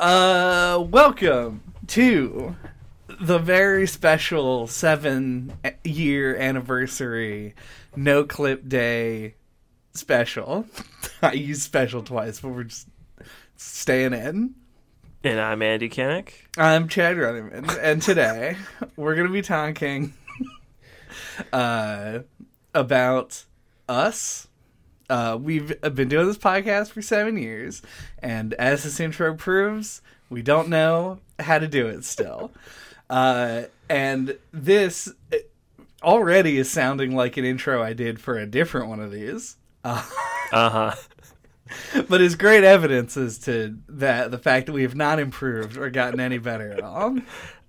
Uh, welcome to the very special seven year anniversary no clip day special. I used special twice, but we're just staying in. And I'm Andy Kinnick. I'm Chad Rutherman, and today we're gonna be talking uh, about us. Uh, we've been doing this podcast for seven years, and as this intro proves, we don't know how to do it still. Uh, and this already is sounding like an intro I did for a different one of these. Uh huh. but it's great evidence as to that the fact that we have not improved or gotten any better at all.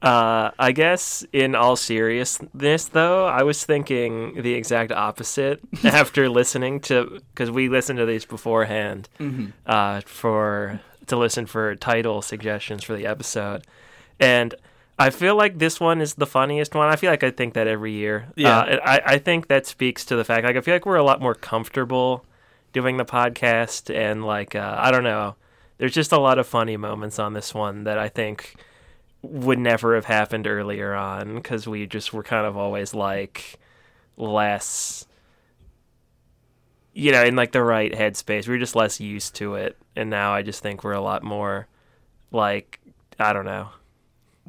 Uh, I guess in all seriousness, though, I was thinking the exact opposite after listening to because we listened to these beforehand Mm-hmm. uh, for to listen for title suggestions for the episode, and I feel like this one is the funniest one. I feel like I think that every year. Yeah. uh, I I think that speaks to the fact like I feel like we're a lot more comfortable doing the podcast and like uh, I don't know. There's just a lot of funny moments on this one that I think would never have happened earlier on because we just were kind of always like less you know in like the right headspace. We were just less used to it. And now i just think we're a lot more like i don't know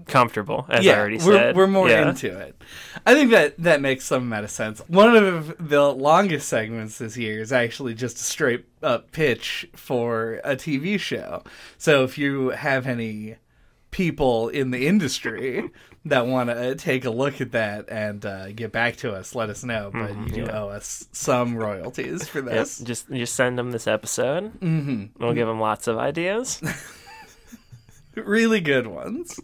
comfortable as i already we're, said we're more Yeah. into it. I think that that makes some amount of sense. One of the longest segments this year is actually just a straight up pitch for a TV show. So if you have any people in the industry that want to take a look at that and uh, get back to us, let us know. But you do Mm-hmm, yeah. owe us some royalties for Yep, this. just just send them this episode hmm we'll give them lots of ideas really good ones.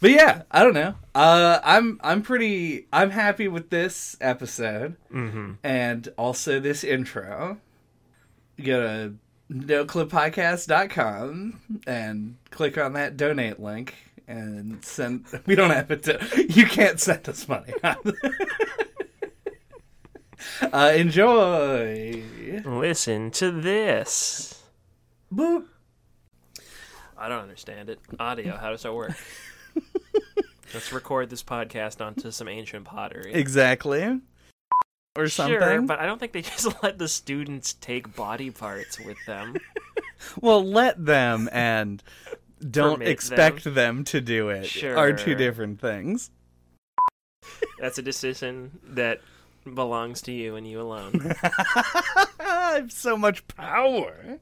But yeah, I don't know. Uh, I'm I'm pretty I'm happy with this episode hmm and also this intro. You go to noclippodcast.com and click on that donate link and send. We don't have it. To, you can't send us money. uh, enjoy. listen to this Boop. I don't understand it audio how does that work let's record this podcast onto some ancient pottery Exactly. Or something. Sure, but I don't think they just let the students take body parts with them. Well, let them and don't Permit expect them. to do it are two different things. That's a decision that belongs to you and you alone. I have so much power.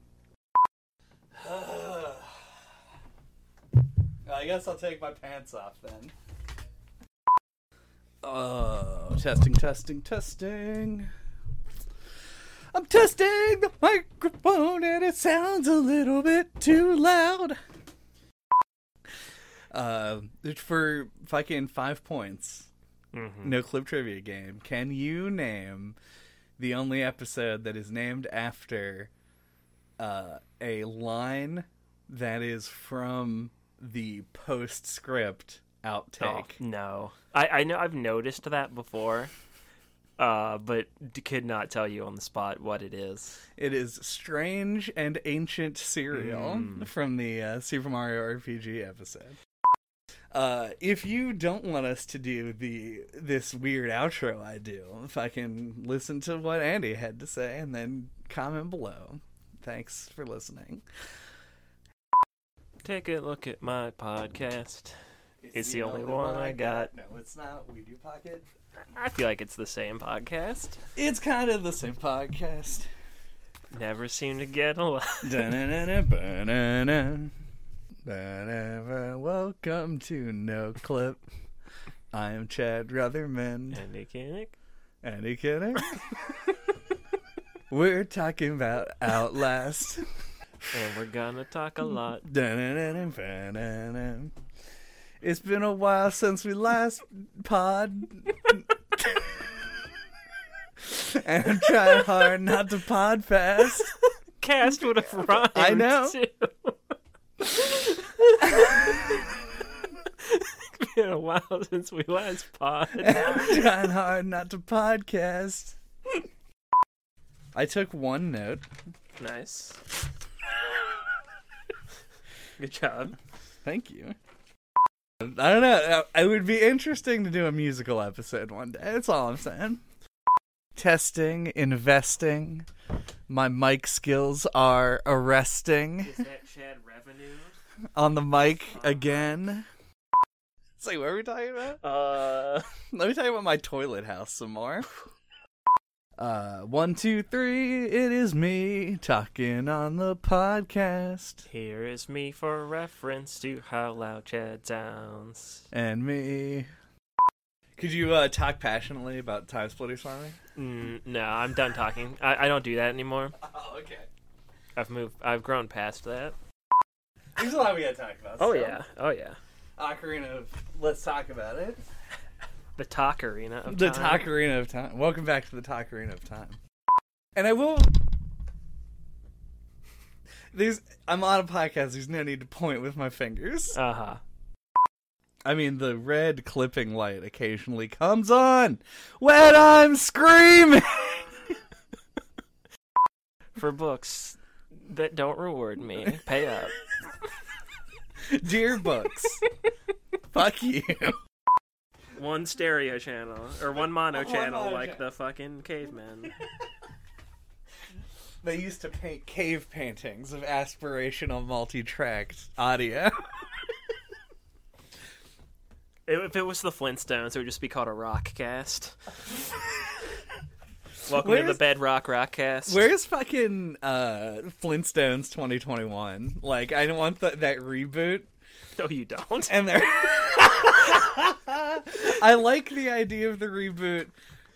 I guess I'll take my pants off then. Oh, testing, testing, testing. I'm testing the microphone and it sounds a little bit too loud. Uh, for fucking five points, Mhm. no clip trivia game. Can you name the only episode that is named after uh, a line that is from the postscript Oh, outtake? no, I, I know I've noticed that before, uh, but could not tell you on the spot what it is. It is strange and ancient cereal Mm. from the uh, Super Mario RPG episode. Uh, if you don't want us to do the this weird outro I do, if I can listen to what Andy had to say and then comment below. Thanks for listening. Take a look at my podcast. It's the only one I got. No, it's not. We do pocket. I feel like it's the same podcast. It's kind of the same podcast. Never seem to get along. Da-na-na-na, ba-na-na. Da-da-ba. Welcome to No Clip. I am Chad Rutherman. Andy Kinnick. Andy kidding? We're talking about Outlast. And we're gonna talk a lot. It's been a while since we last pod. and I'm trying hard not to pod fast. Cast would have rhymed. I know. Too. it's been a while since we last pod. And I'm trying hard not to podcast. I took one note. nice. Good job. Thank you. I don't know. It would be interesting to do a musical episode one day. That's all I'm saying. Testing, investing. My mic skills are arresting. Is that Chad Revenue? On the mic again. So, what are we talking about? Uh, Let me tell you about my toilet house some more. Uh, one, two, three. It is me talking on the podcast, here is me for reference to how loud Chad sounds. and me. Could you uh, talk passionately about TimeSplitters for me? Mm, no, I'm done talking. I, I don't do that anymore. Oh, okay. I've moved. I've grown past that. There's a lot we gotta talk about. Oh so. yeah. Oh yeah. Ocarina of. Let's talk about it. The talk arena. Of Time. The time. Takarina of Time. Welcome back to the Takarina of Time. And I will. There's. I'm on a podcast. There's no need to point with my fingers. Uh huh. I mean, the red clipping light occasionally comes on when I'm screaming. For books that don't reward me, pay up. Dear books. Fuck you. One stereo channel or one mono One channel, mono like channel. the fucking cavemen. They used to paint cave paintings of aspirational multi-tracked audio. If it was the Flintstones, it would just be called a rock cast. Welcome to the Where's- Bedrock Rock Cast. Where's fucking uh, Flintstones 2021? Like, I don't want th- that reboot. No, you don't. And they're. I like the idea of the reboot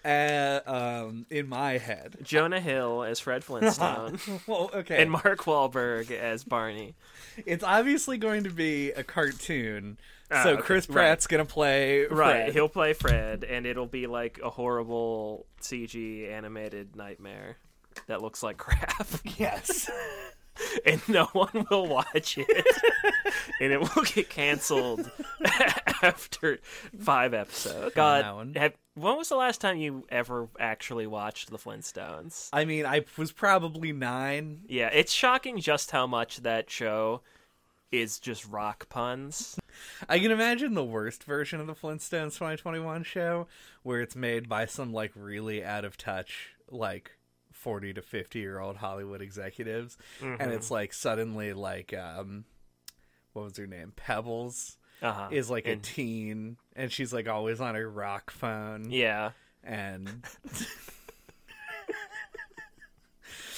uh, um, in my head. Jonah Hill as Fred Flintstone, well, okay. and Mark Wahlberg as Barney. it's obviously going to be a cartoon. Ah, so okay, Chris right. Pratt's gonna play Right, he'll play Fred, and it'll be like a horrible CG animated nightmare that looks like crap, Yes. and no one will watch it, and it will get canceled after five episodes. God, have, when was the last time you ever actually watched the Flintstones? I mean, I was probably nine. Yeah, it's shocking just how much that show is just rock puns. I can imagine the worst version of the Flintstones 2021 show, where it's made by some like really out of touch, like 40 to 50 year old Hollywood executives, and it's like suddenly like um, what was her name? Pebbles Uh-huh. is like a teen, and she's like always on her rock phone, yeah. and.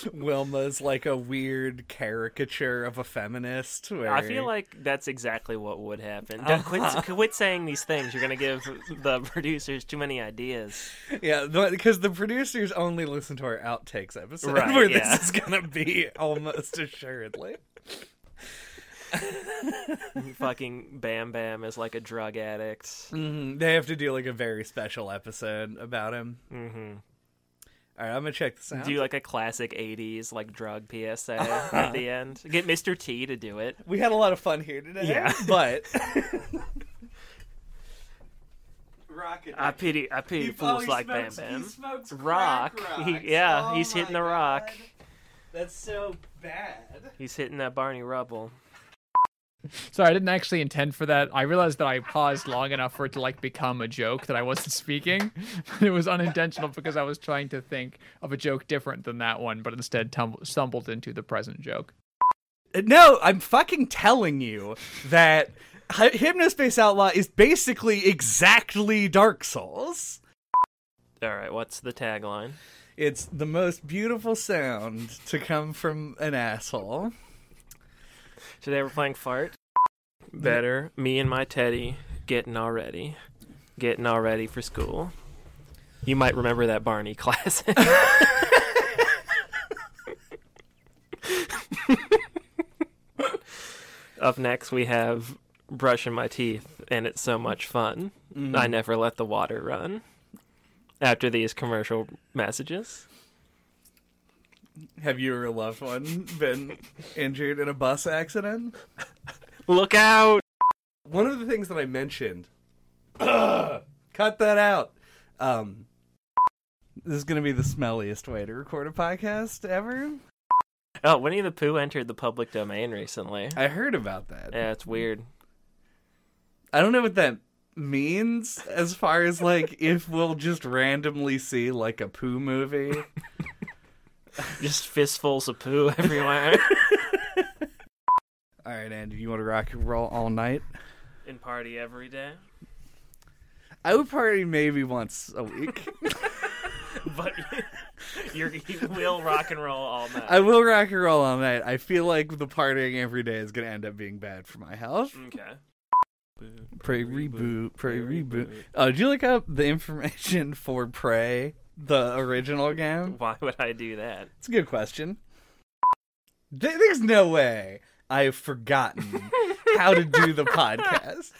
Wilma's like a weird caricature of a feminist. Where I feel like that's exactly what would happen. Don't quit, quit saying these things. You're going to give the producers too many ideas. Yeah, because the producers only listen to our outtakes episode, Right, where yeah. this is gonna be almost assuredly. Fucking Bam Bam is like a drug addict. hmm They have to do like a very special episode about him. hmm All right, I'm gonna check this out. Do like a classic 80s like drug PSA at the end. Get Mr. T to do it. we had a lot of fun here today. Yeah. but Rocket. I pity I pity He- fools oh, like smokes- Bam he Bam. smokes Rock. crack He, yeah, Oh he's hitting my the rock. That's so bad. He's hitting that Barney Rubble. Sorry, I didn't actually intend for that. I realized that I paused long enough for it to like become a joke that I wasn't speaking. it was unintentional because I was trying to think of a joke different than that one, but instead tumble- stumbled into the present joke. Uh, no, I'm fucking telling you that Hy- Hypnospace Outlaw is basically exactly Dark Souls. All right, what's the tagline? It's the most beautiful sound to come from an asshole. Today we're playing fart. Better, me and my teddy getting all ready, getting all ready for school. You might remember that Barney classic. Up next, we have brushing my teeth, and it's so much fun. I mm-hmm. never let the water run. After these commercial messages, Have you or a loved one been injured in a bus accident? look out! One of the things that I mentioned, cut that out. Um, this is going to be the smelliest way to record a podcast ever. Oh, Winnie the Pooh entered the public domain recently. I heard about that. Yeah, it's weird. I don't know what that means as far as like if we'll just randomly see like a Pooh movie. Just fistfuls of poo everywhere. All right, Andy, you want to rock and roll all night? and party every day. I would party maybe once a week. But you're, you will rock and roll all night. I will rock and roll all night. I feel like the partying every day is going to end up being bad for my health. Okay. Prey reboot, Prey reboot. Oh, uh, did you look up the information for Prey, the original game? Why would I do that? It's a good question. There- There's no way I've forgotten how to do the podcast.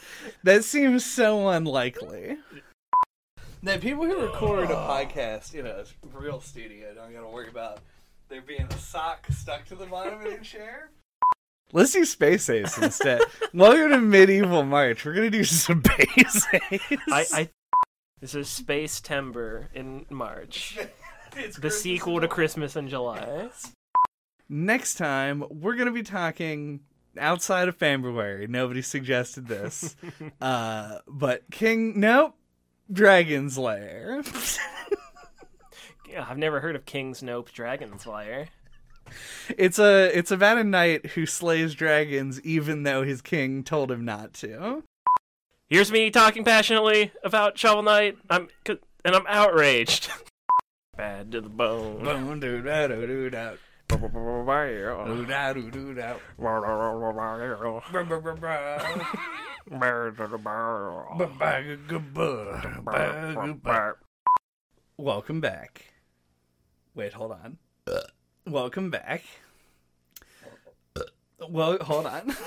That seems so unlikely. Now, people who record a podcast in a real studio don't got to worry about there being a sock stuck to the bottom of their chair. Let's do Space Ace instead. Welcome to Medieval March. We're gonna do Space Ace. I, I this is Space Timber in March. It's The sequel to Christmas in July. Next time, we're going to be talking outside of February. Nobody suggested this. uh, but King, nope, Dragon's Lair. Yeah, I've never heard of King's Nope Dragon Slayer. it's a it's about a knight who slays dragons even though his king told him not to. Here's me talking passionately about Shovel Knight. I'm and I'm outraged. Bad to the bone. Boom, doo, da, doo, doo, da. Welcome back. Wait, hold on. Welcome back. Well, hold on.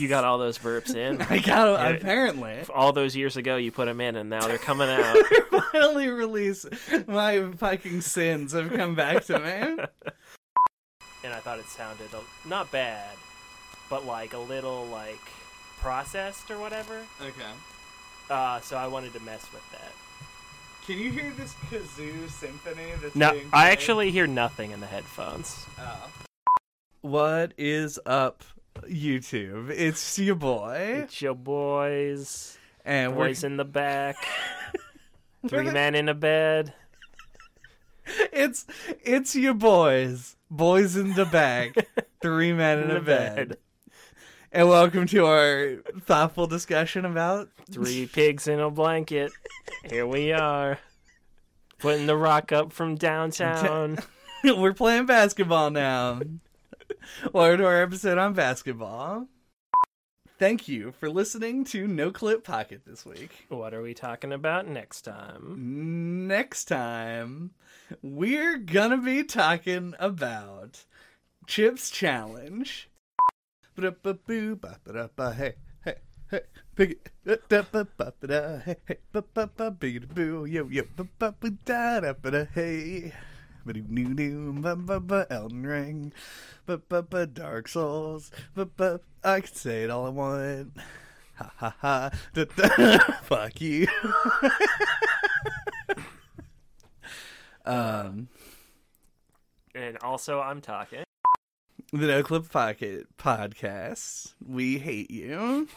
You got all those burps in. I got Yeah. apparently All those years ago, you put them in, and now they're coming out. finally release my fucking sins have come back to me. and I thought it sounded not bad, but like a little like processed or whatever. Okay. Uh, so I wanted to mess with that. Can you hear this kazoo symphony that's No, I actually hear nothing in the headphones. Oh. What is up, YouTube? It's your boy, It's your boys, and boys in the back, three men in a bed. it's it's your boys, boys in the back, three men in, In a bed. bed. and welcome to our thoughtful discussion about Three pigs in a blanket. Here we are, putting the rock up from downtown. We're playing basketball now. Welcome to our episode on basketball. Thank you for listening to No Clip Pocket this week. What are we talking about next time? Next time, we're gonna be talking about Chips Challenge. Hey, hey, hey, yo, yo, hey. Elden Ring, Dark Souls, I can say it all I want. Ha ha ha, fuck you. um, And also, I'm talking. the No Clip Pocket podcast. We hate you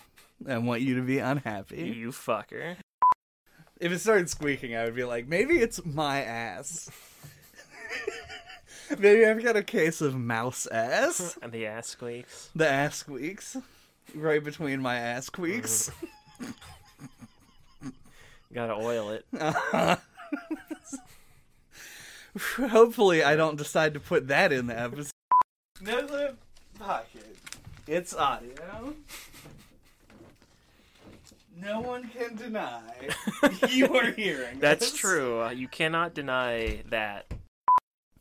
and want you to be unhappy. You fucker. If it started squeaking, I would be like, maybe it's my ass. maybe I've got a case of mouse ass. And the ass squeaks. The ass squeaks. Right between my ass squeaks. Gotta oil it. Hopefully, I don't decide to put that in the episode. No Clip Pocket. It's audio. No one can deny you are hearing. That's this. true. Uh, you cannot deny that.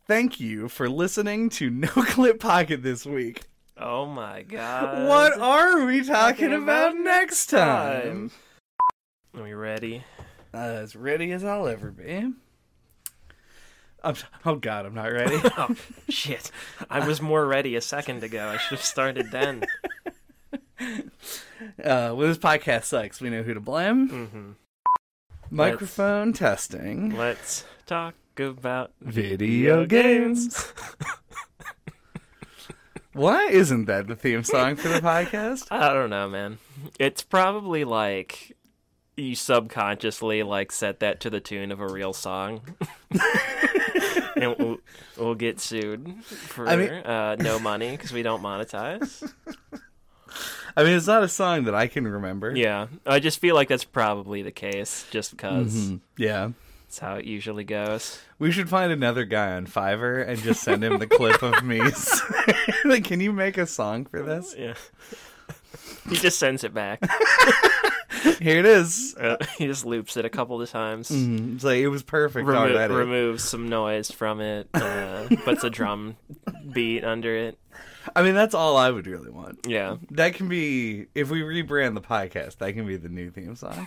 Thank you for listening to No Clip Pocket this week. Oh my god. what are we talking, talking about, about next time? Are we ready? Uh, as ready as I'll ever be. I'm, oh God, I'm not ready. Oh, shit. I was more ready a second ago. I should have started then. uh, well, this podcast sucks. We know who to blame. hmm Microphone testing. Let's talk about Video games. Why isn't that the theme song for the podcast? I don't know, man. It's probably like you subconsciously like set that to the tune of a real song. and we'll, we'll get sued for I mean- uh, no money because we don't monetize. I mean, it's not a song that I can remember. Yeah, I just feel like that's probably the case, just because Mhm. Yeah. That's how it usually goes. We should find another guy on Fiverr and just send him the clip of me. like, can you make a song for this? Yeah, he just sends it back. Here it is. Uh, he just loops it a couple of times. Mhm. It's like it was perfect Remo- already. removes some noise from it, uh, puts a drum beat under it. I mean, that's all I would really want. Yeah, That can be if we rebrand the podcast. That can be the new theme song.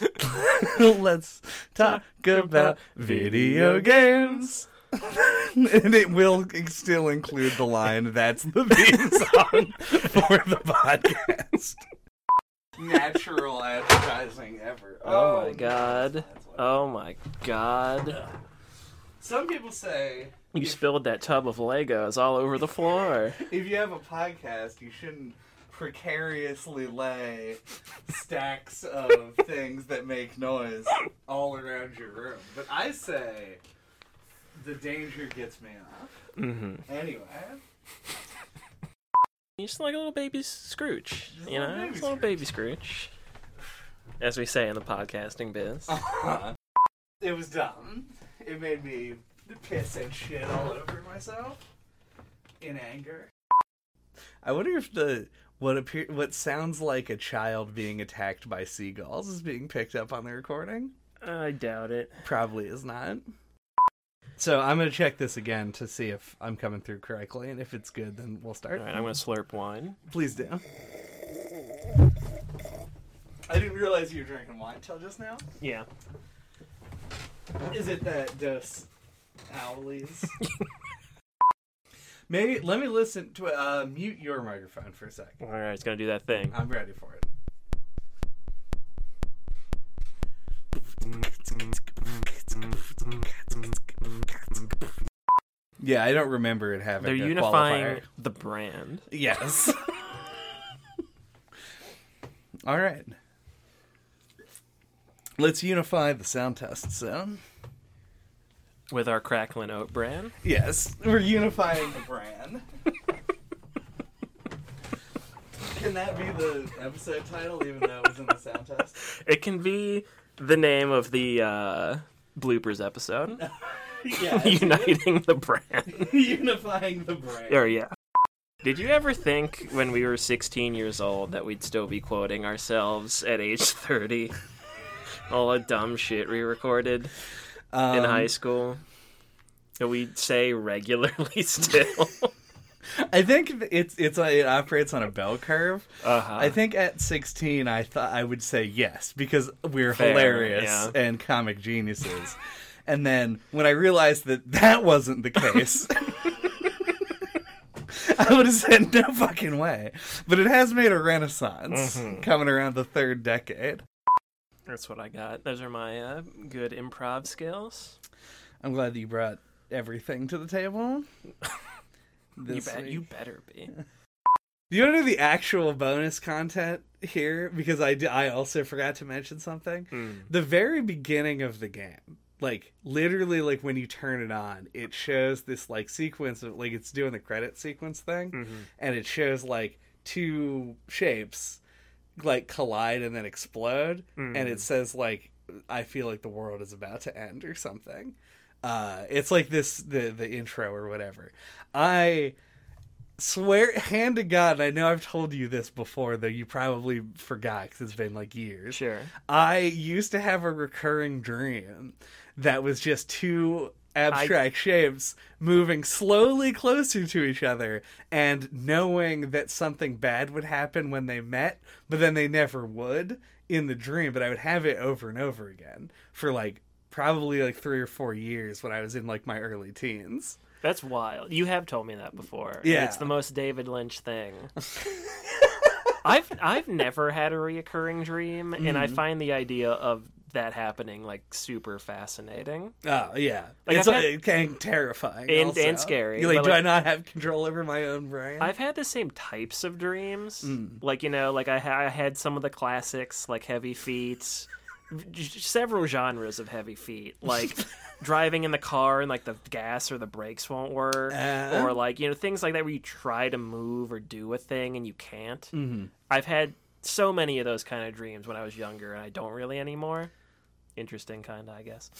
Let's talk about video games. and it will still include the line that's the theme song for the podcast. Natural advertising ever. Oh, my oh, god. Oh my god. Some people say You spilled that tub of Legos all over the floor. if you have a podcast, you shouldn't precariously lay stacks of things that make noise all around your room. But I say the danger gets me off. Mm-hmm. Anyway, You're just like a little baby Scrooge. You know? baby Just a little baby Scrooge. As we say in the podcasting biz. it was dumb. It made me piss and shit all over myself in anger. I wonder if the what appear what sounds like a child being attacked by seagulls is being picked up on the recording. I doubt it. Probably is not. So I'm gonna check this again to see if I'm coming through correctly, and if it's good, then we'll start. Alright, I'm gonna slurp wine. Please do. I didn't realize you were drinking wine till just now. Yeah. Is it that Dos Owlies? Maybe let me listen to it. Uh, mute your microphone for a second. Alright, it's gonna do that thing. I'm ready for it. Yeah, I don't remember it having. They're a unifying qualifier. the brand. Yes. All right. Let's unify the sound test sound. With our Cracklin Oat brand. Yes, we're unifying the brand. Can that be the episode title, even though it was in the sound test? It can be the name of the uh, bloopers episode. Yeah, Uniting the brand. unifying the brand. Or yeah. Did you ever think when we were 16 years old that we'd still be quoting ourselves at age 30? All the dumb shit we recorded Um, in high school that we say regularly still. I think it's it's it operates on a bell curve. Uh-huh. I think at 16, I thought I would say yes because we're Fair, hilarious yeah. and comic geniuses. and then when I realized that that wasn't the case, I would have said no fucking way. But it has made a renaissance Mhm. coming around the third decade. That's what I got. Those are my uh, good improv skills. I'm glad that you brought everything to the table. You, bet, you better be. Do you want to know the actual bonus content here? Because I, I also forgot to mention something. Mm. the very beginning of the game like literally like when you turn it on it shows this like sequence of like it's doing the credit sequence thing Mhm. and it shows like two shapes like collide and then explode and Mhm. it says like i feel like the world is about to end or something uh it's like this the the intro or whatever i swear hand to god and i know i've told you this before though you probably forgot because it's been like years Sure. I used to have a recurring dream that was just two abstract shapes moving slowly closer to each other and knowing that something bad would happen when they met, but then they never would in the dream. But I would have it over and over again for like probably like three or four years when I was in like my early teens. That's wild. You have told me that before. Yeah. It's the most David Lynch thing. I've I've never had a reoccurring dream, and Mm-hmm. I find the idea of that happening like super fascinating. Oh yeah, Like, it's I've like, had- kind of terrifying And- also. and scary, You're like, but, do like- I not have control over my own brain? I've had the same types of dreams. Mm. Like, you know, like I, ha- I had some of the classics, like Heavy Feet, several genres of Heavy Feet, like driving in the car and like the gas or the brakes won't work, Uh. or like, you know, things like that where you try to move or do a thing and you can't. Mhm. I've had so many of those kind of dreams when I was younger, and I don't really anymore. Interesting, kind of, I guess.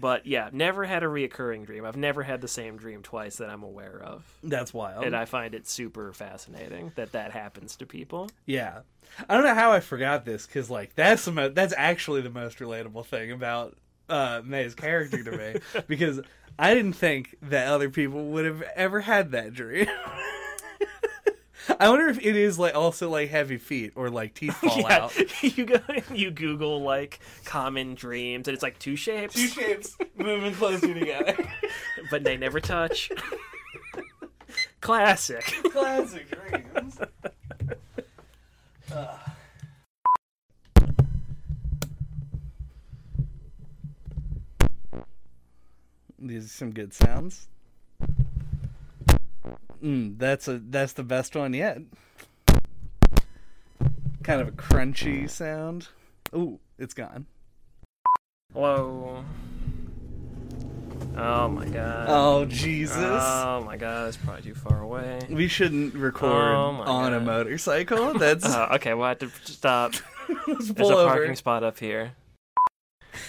But yeah, never had a reoccurring dream. I've never had the same dream twice that I'm aware of That's wild. and I find it super fascinating that that happens to people. Yeah, I don't know how I forgot this because like that's the mo- that's actually the most relatable thing about uh, May's character to me because I didn't think that other people would have ever had that dream. I wonder if it is like also like heavy feet or like teeth fall yeah, out. you go you Google like common dreams, and it's like two shapes, Two shapes moving closer together. but they never touch. Classic. Classic dreams. Ugh. These are some good sounds. Mm, that's a that's the best one yet. Kind of a crunchy sound. Ooh, it's gone. Hello. Oh my god. Oh Jesus! Oh my god, it's probably too far away. we shouldn't record Oh on a motorcycle. That's Uh, okay, we'll have to stop. There's a over. parking spot up here.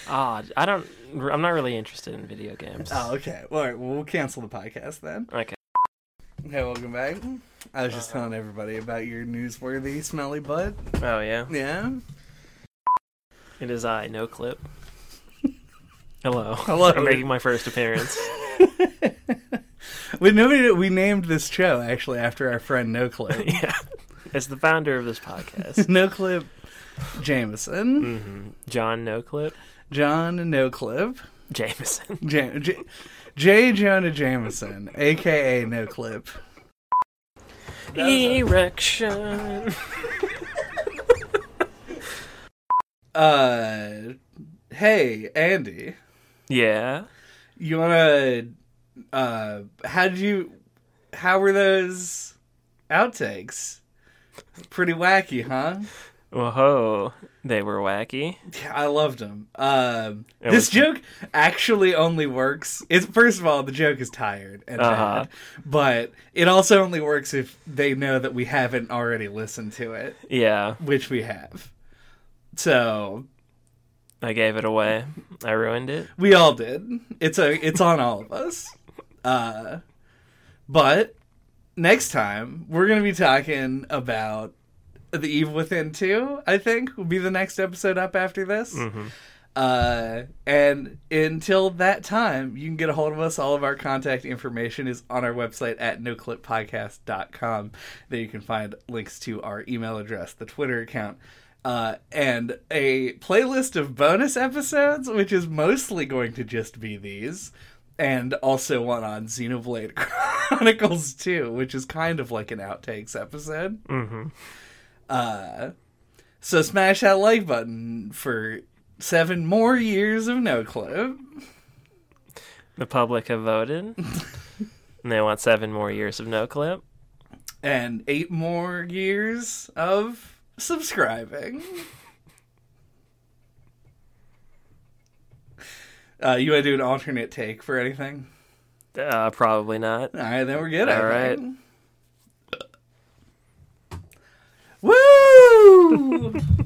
Ah, I don't. I'm not really interested in video games. Oh, okay. All right. Well, we'll cancel the podcast then. Okay. Hey, welcome back. I was just Uh-huh. telling everybody about your newsworthy smelly butt. Oh yeah. Yeah. It is I, no clip. Hello. Hello. I'm making my first appearance. we nobody. We named this show actually after our friend No Clip. yeah. As the founder of this podcast. no Clip Jameson. hmm John No Clip. John No Clip. Jameson. J. J- J. Jonah Jameson, aka No Clip. Erection. Uh, hey Andy. Yeah. You wanna uh how did you how were those outtakes? Pretty wacky, huh? Whoa. They were wacky. Yeah, I loved them. Um this joke actually only works. It's first of all, the joke is tired and Uh-huh. bad, but it also only works if they know that we haven't already listened to it, Yeah. which we have. So I gave it away. I ruined it. We all did. It's a it's on all of us. Uh but next time we're going to be talking about The Evil Within 2, I think will be the next episode up after this. hmm Uh and until that time, you can get a hold of us. All of our contact information is on our website at noclippodcast.com. There you can find links to our email address, the Twitter account, uh, and a playlist of bonus episodes, which is mostly going to just be these, and also one on Xenoblade Chronicles 2, which is kind of like an outtakes episode. hmm Uh, so smash that like button for seven more years of no clip. The public have voted. and they want seven more years of no clip. and eight more years of subscribing. Uh, you want to do an alternate take for anything? Uh, probably not. All right, then we're good. All right. think. Woo!